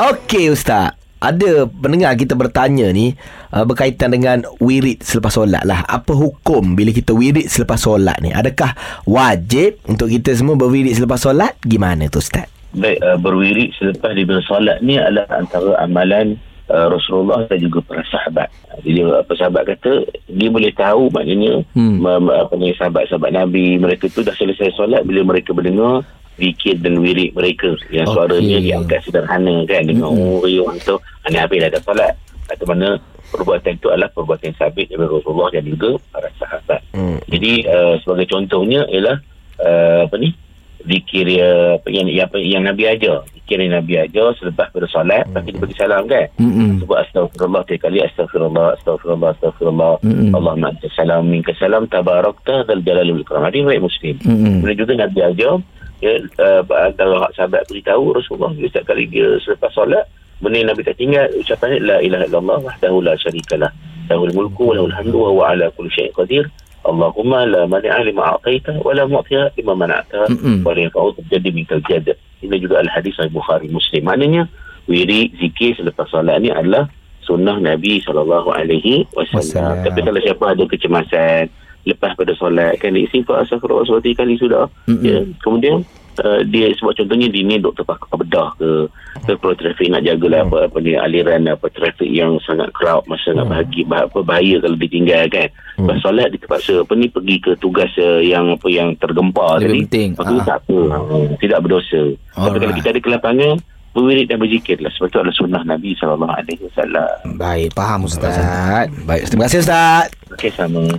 Okey Ustaz. Ada pendengar kita bertanya ni uh, berkaitan dengan wirid selepas solat lah. Apa hukum bila kita wirid selepas solat ni? Adakah wajib untuk kita semua berwirid selepas solat? Gimana tu Ustaz? Baik, uh, berwirid selepas daripada solat ni adalah antara amalan uh, Rasulullah dan juga para sahabat. Jadi apa sahabat kata dia boleh tahu maknanya hmm. apa ni sahabat-sahabat Nabi mereka tu dah selesai solat bila mereka mendengar zikir dan wirid mereka yang okay. suaranya diangkat sederhana kan dengan mm-hmm. orang tu ini habis dah solat atau mana perbuatan itu adalah perbuatan sabit dari Rasulullah dan juga para sahabat mm. jadi uh, sebagai contohnya ialah uh, apa ni zikir ya, yang, yang, yang Nabi ajar zikir yang Nabi ajar selepas bersolat mm. kita bagi salam kan mm-hmm. sebut astagfirullah tiga kali astagfirullah astagfirullah astagfirullah mm-hmm. Allahumma anta salam minka salam tabarakta dal jalalul ikram hadis riwayat muslim mm-hmm. kemudian juga Nabi ajar ya uh, antara hak sahabat beritahu Rasulullah setiap kali dia selepas solat benda Nabi tak tinggal ucapannya la ilaha illallah wahdahu la syarikalah lahul mulku wa lahul hamdu wa huwa ala kulli syai'in qadir. Allahumma la mani'a lima a'taita wa la mu'tiya lima mana'ta wa la yanfa'u terjadi minkal jadab ini juga al-hadis sahih Bukhari Muslim. Maknanya wiri zikir selepas solat ni adalah sunnah Nabi sallallahu alaihi wasallam. Tapi kalau siapa ada kecemasan lepas pada solat kan istighfar astagfirullah sebab tiga kali sudah mm-hmm. ya. Kemudian uh, dia sebab contohnya di ni doktor pakar bedah ke ke pro trafik nak jagalah mm-hmm. apa apa ni aliran apa trafik yang sangat crowd masa mm-hmm. nak bahagi bah, apa bahaya kalau ditinggal kan mm-hmm. lepas solat dia terpaksa apa ni pergi ke tugas uh, yang apa yang tergempar tadi maka ah. tak apa uh, tidak berdosa Alright. tapi kalau kita ada kelapangan berwirid dan berzikir lah sebab itu adalah sunnah Nabi SAW Baik, faham Ustaz Baik, terima kasih Ustaz Okey, sama